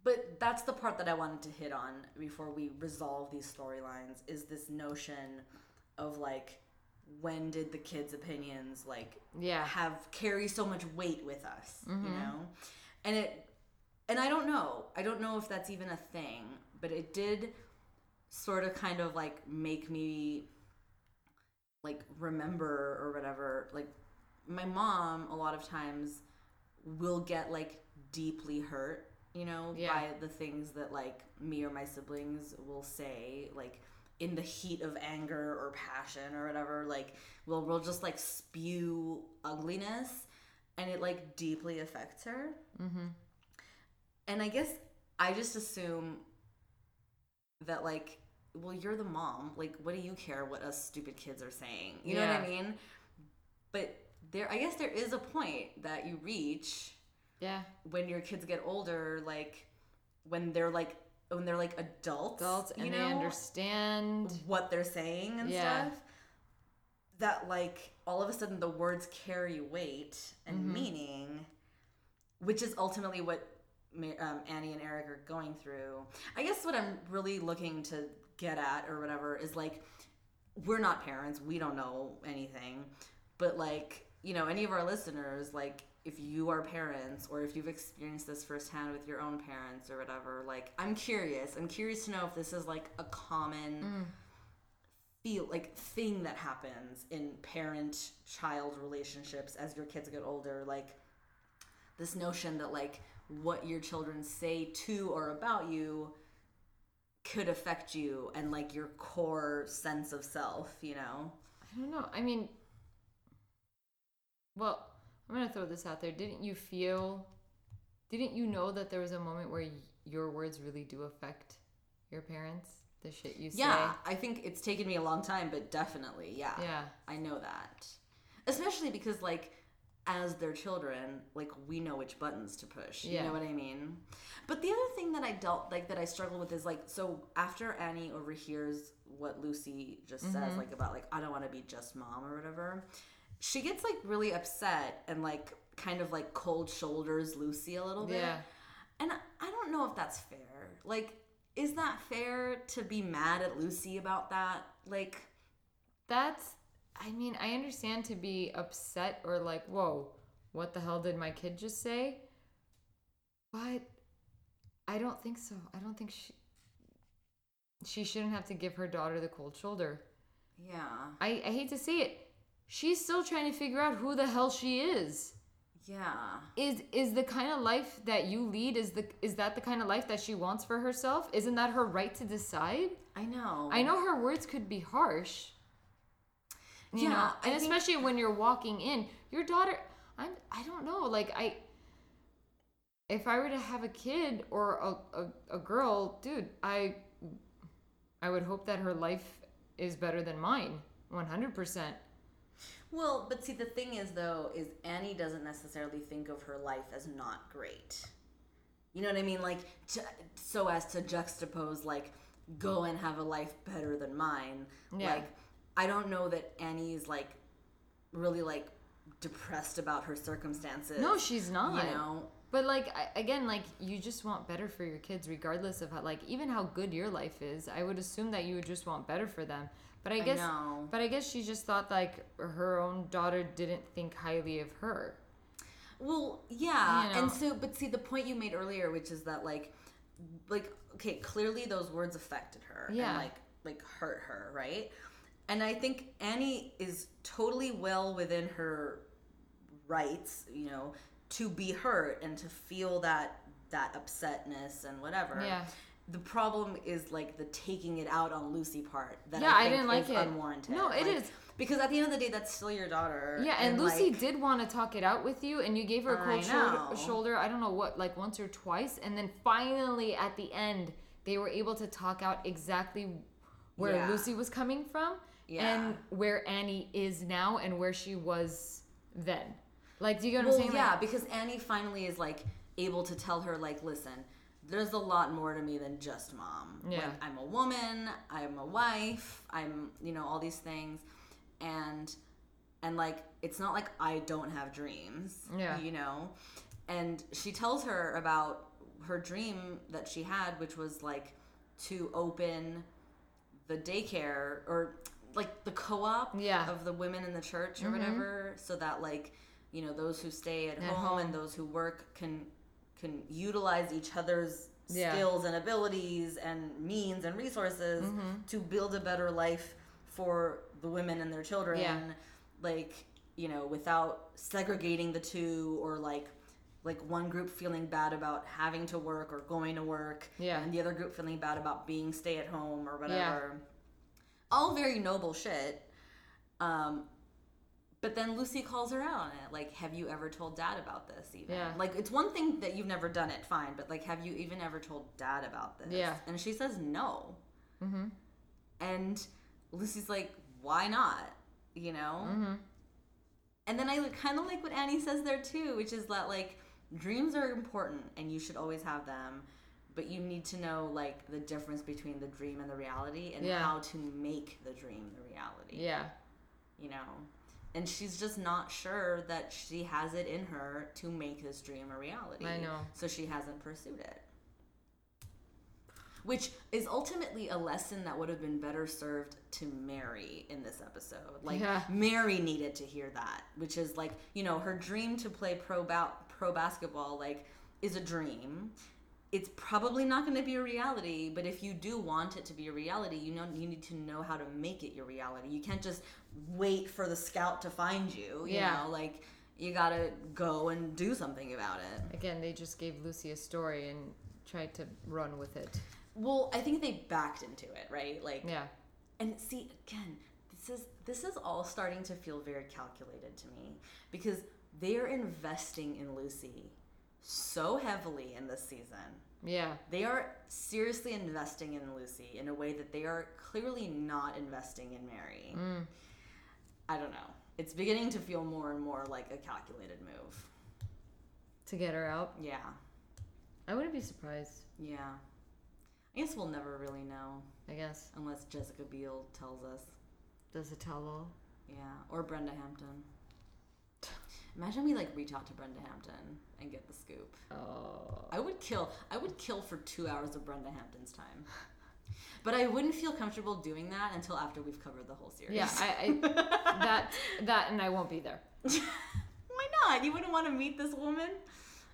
But that's the part that I wanted to hit on before we resolve these storylines is this notion of like when did the kids' opinions like Yeah. have carry so much weight with us, you mm-hmm. know? And it and I don't know. I don't know if that's even a thing, but it did sort of kind of like make me like remember or whatever like my mom a lot of times will get like deeply hurt you know Yeah. by the things that like me or my siblings will say like in the heat of anger or passion or whatever like we'll we'll just like spew ugliness and it like deeply affects her Mm-hmm. and I guess I just assume that like, well, you're the mom. Like, what do you care what us stupid kids are saying? You know what I mean? But there, I guess there is a point that you reach Yeah. when your kids get older, like when they're like when they're like adults, Adults and you they understand. what they're saying and Yeah. stuff. That like all of a sudden the words carry weight and Mm-hmm. meaning, which is ultimately what um, Annie and Eric are going through. I guess what I'm really looking to get at or whatever is like we're not parents, we don't know anything, but like you know any of our listeners like if you are parents or if you've experienced this firsthand with your own parents or whatever like i'm curious i'm curious to know if this is like a common feel like thing that happens in parent child relationships as your kids get older like this notion that like what your children say to or about you could affect you and like your core sense of self you know I don't know. I mean, well, I'm gonna throw this out there. Didn't you feel? Didn't you know that there was a moment where y- your words really do affect your parents? The shit you say. yeah i think it's taken me a long time but definitely yeah Yeah. i know that especially because like as their children, like we know which buttons to push. Yeah. You know what I mean? But the other thing that I dealt like that I struggle with is like so after Annie overhears what Lucy just says Mm-hmm. like about like I don't want to be just mom or whatever, she gets like really upset and like kind of like cold shoulders Lucy a little bit. Yeah. And I don't know if that's fair. Like, is that fair to be mad at Lucy about that? Like, That's, I mean, I understand to be upset or like, whoa, what the hell did my kid just say? But I don't think so. I don't think she. She shouldn't have to give her daughter the cold shoulder. yeah, I, I hate to say it. She's still trying to figure out who the hell she is. yeah. Is is the kind of life that you lead is the is that the kind of life that she wants for herself? Isn't that her right to decide? I know. I know her words could be harsh. You Yeah, know, I and think- especially when you're walking in, your daughter. I'm. I don't know. Like I. If I were to have a kid or a, a, a girl, dude, I. I would hope that her life is better than mine, one hundred percent. Well, but see, the thing is, though, is Annie doesn't necessarily think of her life as not great. You know what I mean? Like, to, so as to juxtapose, like, go and have a life better than mine. Yeah. Like, I don't know that Annie's, like, really, like, depressed about her circumstances. No, she's not. You know? But like again, like you just want better for your kids, regardless of how like even how good your life is. I would assume that you would just want better for them. But I I guess, know. but I guess she just thought like her own daughter didn't think highly of her. Well, yeah, You know. and so, but see, the point you made earlier, which is that like, like, okay, clearly those words affected her, Yeah. and like, like hurt her, right? And I think Annie is totally well within her rights, you know, to be hurt and to feel that that upsetness and whatever. Yeah. The problem is like the taking it out on Lucy part that Yeah, I, I think didn't like is it. unwarranted. No, it Like, is. because at the end of the day, that's still your daughter. Yeah, and, Lucy like, did want to talk it out with you, and you gave her a cold shoulder, know. shoulder. I don't know what, like once or twice, and then finally at the end, they were able to talk out exactly where Yeah. Lucy was coming from, Yeah. and where Annie is now, and where she was then. Like, do you get what well, I'm saying? yeah, Like, because Annie finally is like able to tell her like, listen, there's a lot more to me than just mom. Yeah. Like, I'm a woman. I'm a wife. I'm you know all these things, and and like it's not like I don't have dreams. Yeah. You know, and she tells her about her dream that she had, which was like to open the daycare or like the co-op Yeah. Mm-hmm. of the women in the church or whatever so that like you know those who stay at, At home, home. and those who work can can utilize each other's Yeah. skills and abilities and means and resources Mm-hmm. to build a better life for the women and their children Yeah. like you know without segregating the two or like like one group feeling bad about having to work or going to work Yeah. and the other group feeling bad about being stay at home or whatever all very noble shit um but then Lucy calls her out on it. Like, have you ever told dad about this? Even Yeah. like, it's one thing that you've never done it, fine. But like, have you even ever told dad about this? Yeah. And she says no. Mm-hmm. And Lucy's like, why not? You know. Mm-hmm. And then I kind of like what Annie says there too, which is that like dreams are important and you should always have them, but you need to know like the difference between the dream and the reality and Yeah. how to make the dream the reality yeah. you know and she's just not sure that she has it in her to make this dream a reality I know. so she hasn't pursued it which is ultimately a lesson that would have been better served to Mary in this episode. Like Yeah. Mary needed to hear that, which is like, you know, her dream to play pro ba- pro basketball like is a dream. It's probably not going to be a reality, but if you do want it to be a reality, you know you need to know how to make it your reality. You can't just wait for the scout to find you, you Yeah. know, like you got to go and do something about it. Again, they just gave Lucy a story and tried to run with it. Well, I think they backed into it, right? Like Yeah. And see, again, this is this is all starting to feel very calculated to me because they are investing in Lucy so heavily in this season. Yeah. They are seriously investing in Lucy in a way that they are clearly not investing in Mary. Mm. I don't know. it's beginning to feel more and more like a calculated move. To get her out. Yeah. I wouldn't be surprised. Yeah. I guess we'll never really know I guess. unless Jessica Biel tells us. Does it tell all? Yeah. Or Brenda Hampton. Imagine we like reach out to Brenda Hampton and get the scoop. Oh. I would kill. I would kill for two hours of Brenda Hampton's time. But I wouldn't feel comfortable doing that until after we've covered the whole series. Yeah, I, I that that and I won't be there. Why not? You wouldn't want to meet this woman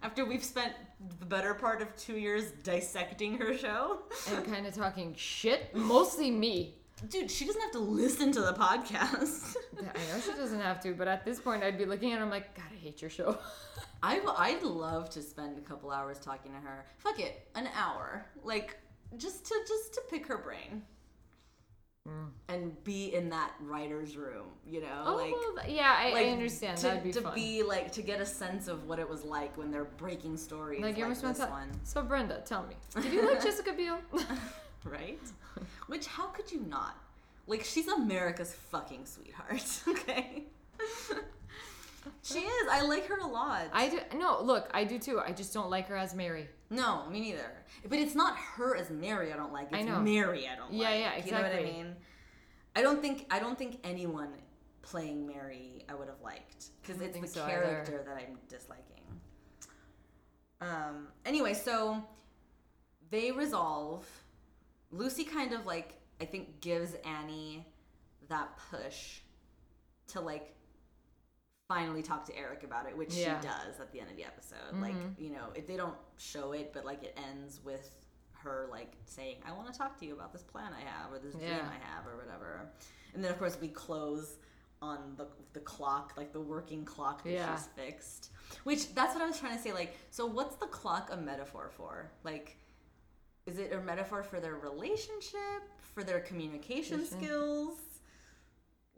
after we've spent the better part of two years dissecting her show? And kind of talking shit, mostly me. Dude, she doesn't have to listen to the podcast. I know she doesn't have to, but at this point, I'd be looking at her. I'm like, God, I hate your show. I, I'd love to spend a couple hours talking to her. Fuck it, an hour. Like, just to just to pick her brain. Mm. And be in that writer's room, you know? Oh, like well, yeah, I, like I understand. to, That'd be to fun. be like to get a sense of what it was like when they're breaking stories like like, you almost this one, So Brenda, tell me, did you like Jessica Biel? Right? Which how could you not? Like she's America's fucking sweetheart, okay? she is. I like her a lot. I do. No, look, I do too. I just don't like her as Mary. no, me neither. But it's not her as Mary. I don't like. It's I know. Mary. I don't Yeah, like. yeah, You know what I mean? I don't think. I don't think anyone playing Mary I would have liked because it's the so either. character that I'm disliking. Um. Anyway, so they resolve. Lucy kind of like I think gives Annie that push to like finally talk to Eric about it, which Yeah. she does at the end of the episode. Mm-hmm. Like, you know, if they don't show it, but like it ends with her like saying, "I want to talk to you about this plan I have or this dream I have or whatever." And then of course we close on the the clock, like the working clock that Yeah. she's fixed. Which that's what I was trying to say. Like, so what's the clock a metaphor for? Like, is it a metaphor for their relationship, for their communication skills?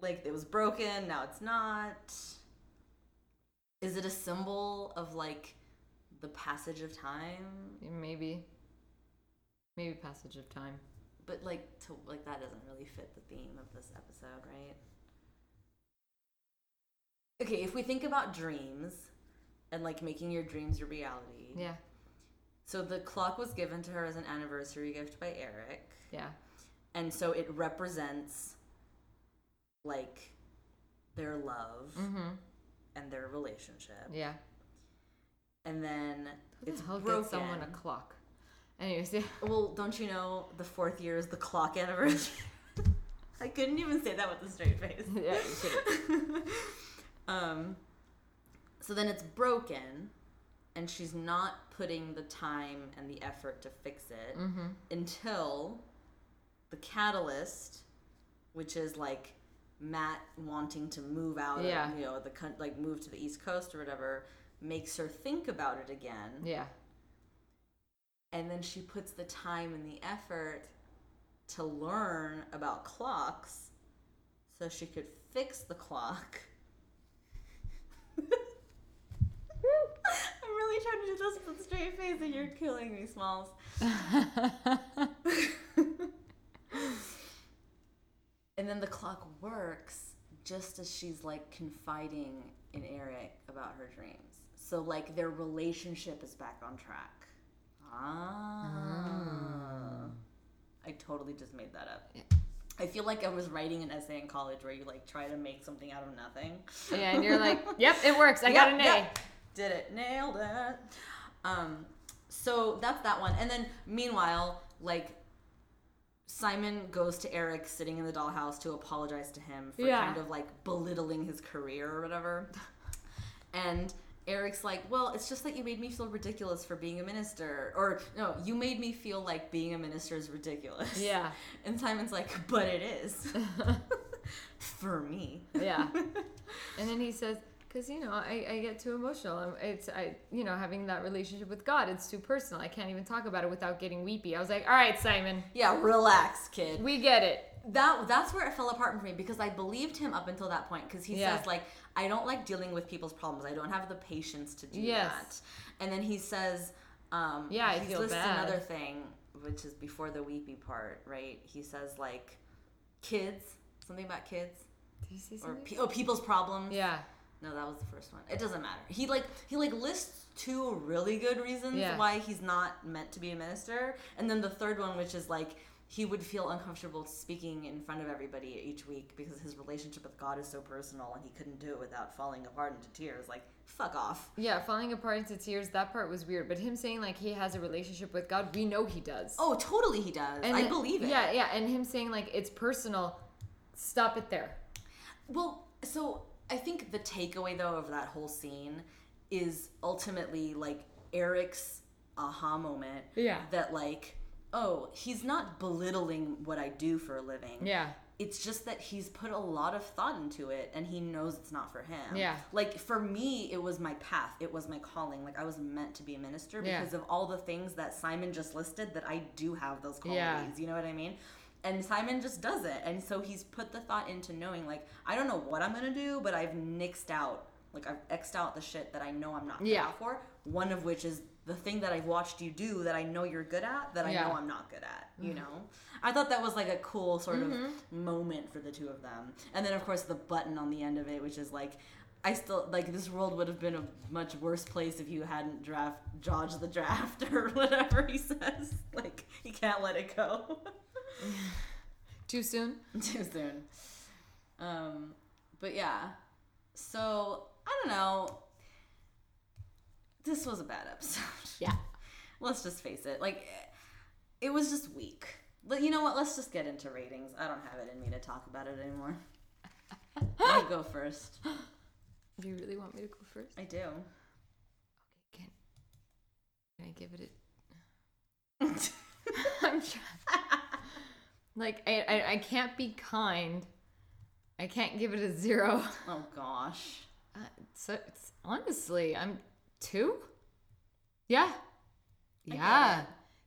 Like it was broken, now it's not. Is it a symbol of like the passage of time? Maybe. Maybe passage of time. But like to like that doesn't really fit the theme of this episode, right? Okay, if we think about dreams and like making your dreams your reality. Yeah. So the clock was given to her as an anniversary gift by Eric. Yeah. And so it represents like their love Mm-hmm. and their relationship. Yeah. And then Who it's the hell broken. someone a clock? Anyways, yeah. Well, don't you know the fourth year is the clock anniversary? I couldn't even say that with a straight face. Yeah, you couldn't. um, so then it's broken, and she's not putting the time and the effort to fix it Mm-hmm. until the catalyst, which is like Matt wanting to move out, Yeah. of, you know, the like move to the East Coast or whatever, makes her think about it again Yeah. and then she puts the time and the effort to learn about clocks so she could fix the clock. I'm really trying to do this with a straight face and you're killing me, Smalls. and then the clock works just as she's like confiding in Eric about her dreams. So like their relationship is back on track. Ah. I totally just made that up. Yeah. I feel like I was writing an essay in college where you like try to make something out of nothing. Yeah, and you're like, yep, it works. I got an A. yep. Did it. Nailed it. Um, so that's that one. And then meanwhile, like Simon goes to Eric sitting in the dollhouse to apologize to him for Yeah. kind of like belittling his career or whatever. And Eric's like, Well, it's just that you made me feel ridiculous for being a minister. Or, no, you made me feel like being a minister is ridiculous. Yeah. And Simon's like, But it is. for me. Yeah. And then he says, because you know, I, I get too emotional. It's I you know having that relationship with God. It's too personal. I can't even talk about it without getting weepy. I was like, all right, Simon, Yeah, relax, kid. we get it. that that's where it fell apart for me because I believed him up until that point because he Yeah. says like I don't like dealing with people's problems. I don't have the patience to do Yes. that. And then he says, um, Yeah, I he lists bad. another thing which is before the weepy part, right? He says like kids, something about kids. Did you say or pe- oh people's problems. yeah. No, that was the first one. It doesn't matter. He like he like lists two really good reasons Yeah. why he's not meant to be a minister, and then the third one, which is like he would feel uncomfortable speaking in front of everybody each week because his relationship with God is so personal, and he couldn't do it without falling apart into tears. Like fuck off. Yeah, falling apart into tears, that part was weird. But him saying like he has a relationship with God, we know he does. Oh, totally, he does. I it- believe it. Yeah, yeah. And him saying like it's personal, stop it there. Well, so I think the takeaway though of that whole scene is ultimately like Eric's aha moment. Yeah. That like, oh, he's not belittling what I do for a living. Yeah. It's just that he's put a lot of thought into it and he knows it's not for him. Yeah. Like for me, it was my path. It was my calling. Like I was meant to be a minister Yeah. because of all the things that Simon just listed that I do have those qualities. Yeah. You know what I mean? And Simon just does it. And so he's put the thought into knowing, like, I don't know what I'm going to do, but I've nixed out, like, I've X'd out the shit that I know I'm not good Yeah. at for. One of which is the thing that I've watched you do that I know you're good at, that I Yeah. know I'm not good at, you know? I thought that was like a cool sort Mm-hmm. of moment for the two of them. And then, of course, the button on the end of it, which is like, I still like this world would have been a much worse place if you hadn't draft dodged the draft or whatever he says. Like he can't let it go. Too soon? Too soon. Um, but yeah. So I don't know. This was a bad episode. Yeah. Let's just face it. Like, it was just weak. But you know what? Let's just get into ratings. I don't have it in me to talk about it anymore. Me go first. Do you really want me to go first? I do. Can, can I give it a. I'm trying. Like, I, I, I can't be kind. I can't give it a zero. Oh gosh. Uh, so it's, honestly, I'm two. Yeah, yeah.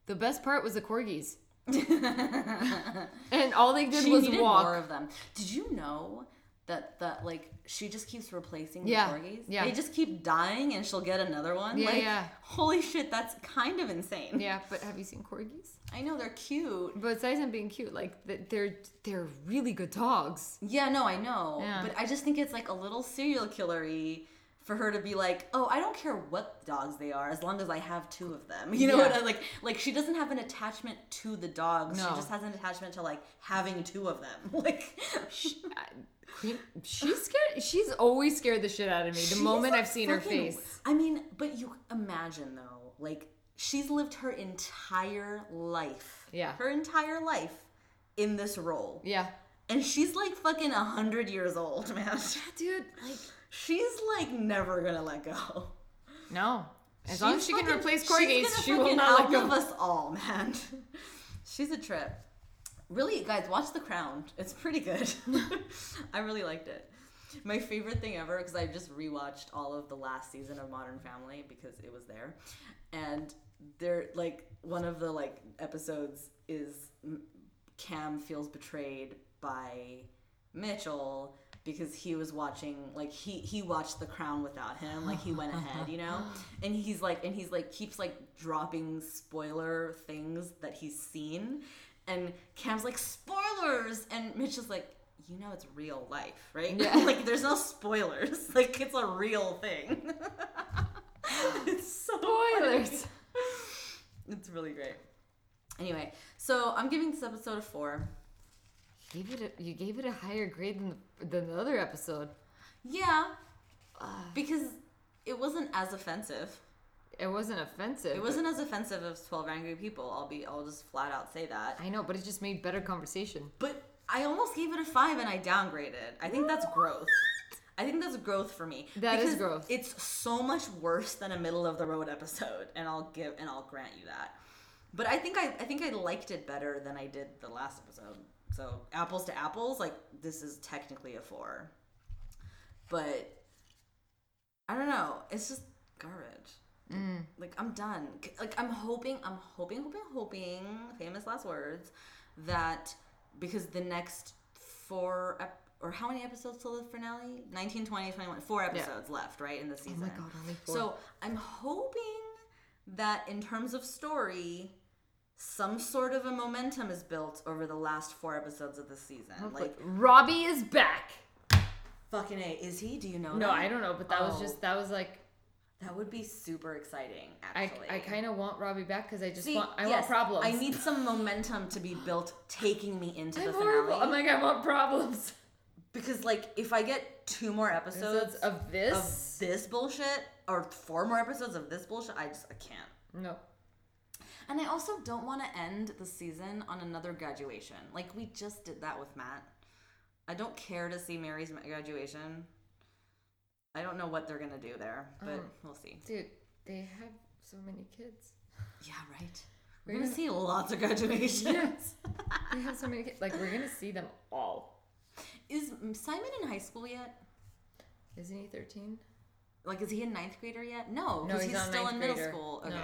The best part was the corgis, and all they did she was needed walk. more of them. Did you know that that like she just keeps replacing the Yeah, corgis? yeah. They just keep dying, and she'll get another one. Yeah, like, yeah. Holy shit, that's kind of insane. Yeah, but have you seen corgis? I know they're cute. But besides them being cute, like they're they're really good dogs. Yeah, no, I know. Yeah. But I just think it's like a little serial killery for her to be like, "Oh, I don't care what dogs they are as long as I have two of them." You know Yeah. what I like like she doesn't have an attachment to the dogs. No. She just has an attachment to like having two of them. Like Queen, she's scared. She's always scared the shit out of me. The She's moment I've seen her face. I mean, but you imagine though, like she's lived her entire life. Yeah. Her entire life in this role. Yeah, And she's like fucking a hundred years old, man. Yeah, dude. Like She's like never gonna let go. no. As long as She's she can replace she's corgis, she will not let go. us all, man. she's a trip. Really, guys, watch The Crown. It's pretty good. I really liked it. My favorite thing ever because I just rewatched all of the last season of Modern Family because it was there, and there like one of the like episodes is mm, Cam feels betrayed by Mitchell because he was watching like he he watched The Crown without him like he went ahead you know? And he's like and he's like keeps like dropping spoiler things that he's seen. And Cam's like spoilers! And Mitchell's like you know it's real life right? Yeah. like there's no spoilers. Like it's a real thing. It's so funny. Spoilers. it's really great. Anyway so I'm giving this episode a four Gave it a, you gave it a higher grade than the, than the other episode. Yeah, uh. because it wasn't as offensive. It wasn't offensive. It wasn't as offensive as Twelve Angry People. I'll be, I'll just flat out say that. I know, but it just made better conversation. But I almost gave it a five and I downgraded. I think that's growth. I think that's growth for me. That is growth. It's so much worse than a middle of the road episode, and I'll give and I'll grant you that. But I think I, I think I liked it better than I did the last episode. So apples to apples, like this is technically a four. But I don't know. It's just garbage. Mm. Like I'm done. Like I'm hoping, I'm hoping, hoping, hoping. Famous last words. That because the next four ep- or how many episodes till the finale? 19, 20, 21. Four episodes left, right, in the season. Oh my God, only four. So I'm hoping that in terms of story, some sort of a momentum is built over the last four episodes of the season. Like Robbie is back. Fucking A. Is he? Do you know No, that? I don't know, but that was Oh, just that was like That would be super exciting, I actually. I kind of want Robbie back because I just See, want I yes, want problems. I need some momentum to be built taking me into I'm the horrible. finale. I'm like I want problems. because like if I get two more episodes Episodes of this? of this bullshit or four more episodes of this bullshit, I just I can't. No. And I also don't want to end the season on another graduation. Like we just did that with Matt. I don't care to see Mary's graduation. I don't know what they're gonna do there, but Um, we'll see. Dude, they have so many kids. Yeah, right. We're We're gonna gonna- see lots of graduations. Yes. They have so many kids. Like we're gonna see them all. Is Simon in high school yet? Isn't he 13? Like, is he a ninth grader yet? No, No, because he's he's, still in middle grader. school. No.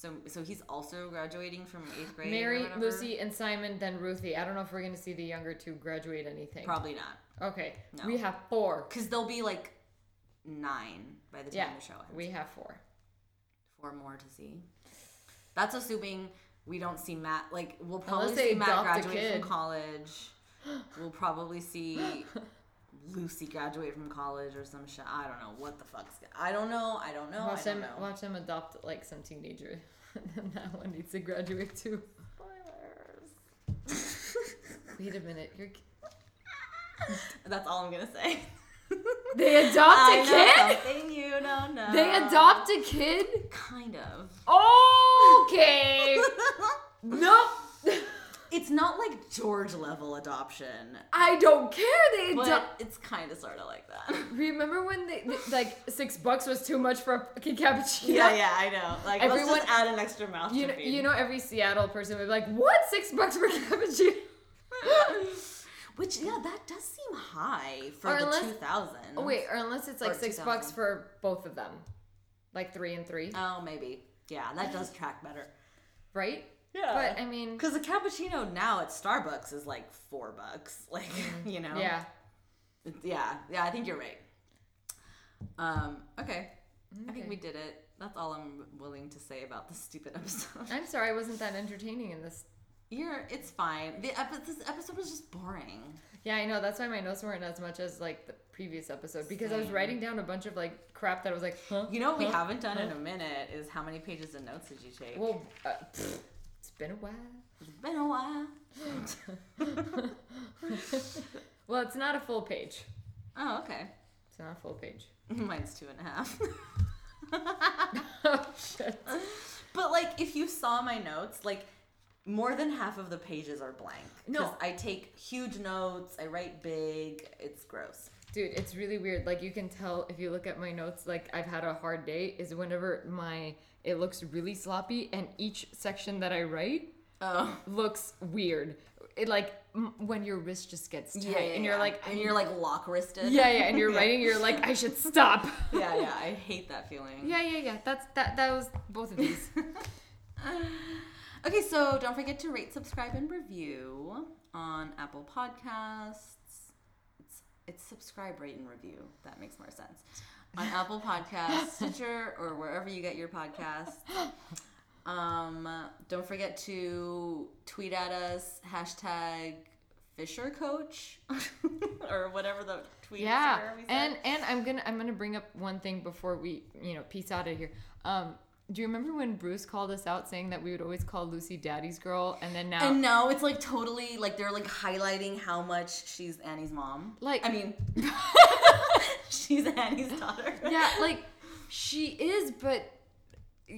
So, so he's also graduating from eighth grade. Mary. Lucy, and Simon, then Ruthie. I don't know if we're gonna see the younger two graduate anything. Probably not, Okay. No. We have four. because they'll be like nine by the time Yeah. the show ends. We have four. four more to see. That's assuming we don't see Matt. Like we'll probably see Matt graduate from college. We'll probably see Lucy graduate from college or some shit. I don't know what the fuck's. I don't know. I don't know. watch I don't them. know. Watch them adopt like some teenager. and that one needs to graduate too. Spoilers. Wait a minute. You're. That's all I'm gonna say. They adopt I a know kid. something you don't know. They adopt a kid. Kind of. Okay. nope. It's not like George level adoption, I don't care. They but adopt. it's kind of sort of like that. Remember when they, they- like six bucks was too much for a fucking cappuccino? Yeah, yeah, I know. Like, Everyone- just add an extra mouth You to know, feed. you know, every Seattle person would be like, "What? Six bucks for a cappuccino?" Which yeah, that does seem high for Or the unless- two thousands. Oh wait, or unless it's like Or six 2000. bucks for both of them, like three and three, Oh, maybe. Yeah, that does track better. right? Yeah. But I mean, Because a cappuccino now at Starbucks is like four bucks. Like, you know? Yeah. Yeah. Yeah, I think you're right. Um, okay. I think we did it. That's all I'm willing to say about this stupid episode. I'm sorry I wasn't that entertaining in this. You're, it's fine. The epi- this episode was just boring. Yeah, I know. That's why my notes weren't as much as like the previous episode because I was writing down a bunch of like crap that I was like, huh? You know what we haven't done in a minute is how many pages of notes did you take? Well, uh, been a while. it's been a while. Well, it's not a full page. Oh, okay. It's not a full page. Mine's two and a half. oh shit. But like, if you saw my notes, like more than half of the pages are blank. No. I take huge notes. I write big. It's gross. Dude, it's really weird. Like you can tell if you look at my notes, like I've had a hard day. Is whenever my it looks really sloppy, and each section that I write Oh. looks weird. It like m- when your wrist just gets tight, and you're like, and you're like lock wristed. yeah, yeah, and you're writing, you're like, I should stop. yeah, yeah. I hate that feeling. yeah, yeah, yeah. That's that. That was both of these. Okay, so don't forget to rate, subscribe, and review on Apple Podcasts. It's it's subscribe, rate, and review. That makes more sense. On Apple Podcasts, Stitcher, or wherever you get your podcasts. Um, don't forget to tweet at us hashtag Fisher Coach or whatever the tweet. yeah, and and I'm gonna I'm gonna bring up one thing before we you know peace out of here. Um, do you remember when Bruce called us out saying that we would always call Lucy Daddy's girl, and then now And now it's like totally like they're like highlighting how much she's Annie's mom. Like- I mean, she's Annie's daughter. yeah, like she is, but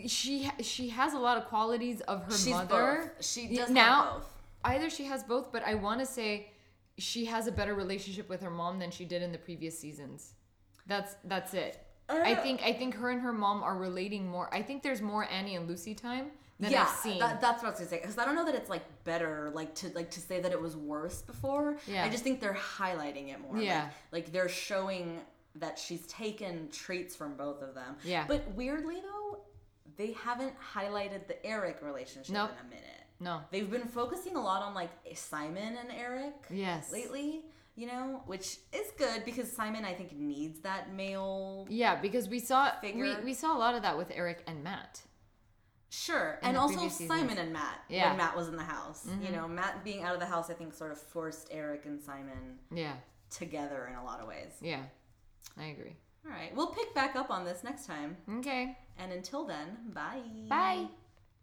she she has a lot of qualities of her She's mother. both. She does now have both. either she has both, but I want to say she has a better relationship with her mom than she did in the previous seasons. That's that's it. I Uh. think I think her and her mom are relating more. I think there's more Annie and Lucy time than yeah, I've seen. that- that's what I was gonna say. Because I don't know that it's like better, like to like to say that it was worse before. Yeah. I just think they're highlighting it more. Yeah. Like, like they're showing that she's taken traits from both of them. Yeah. But weirdly though, they haven't highlighted the Eric relationship Nope. in a minute. no. They've been focusing a lot on like Simon and Eric. Yes. Lately, you know, which is good because Simon I think needs that male. Yeah, because we saw we, Figure. we saw a lot of that with Eric and Matt. Sure, and also. Simon and Matt Yeah. when Matt was in the house. You Mhm. know, Matt being out of the house, I think, sort of forced Eric and Simon Yeah. together in a lot of ways. Yeah, I agree. All right, we'll pick back up on this next time. Okay. And until then, bye. Bye.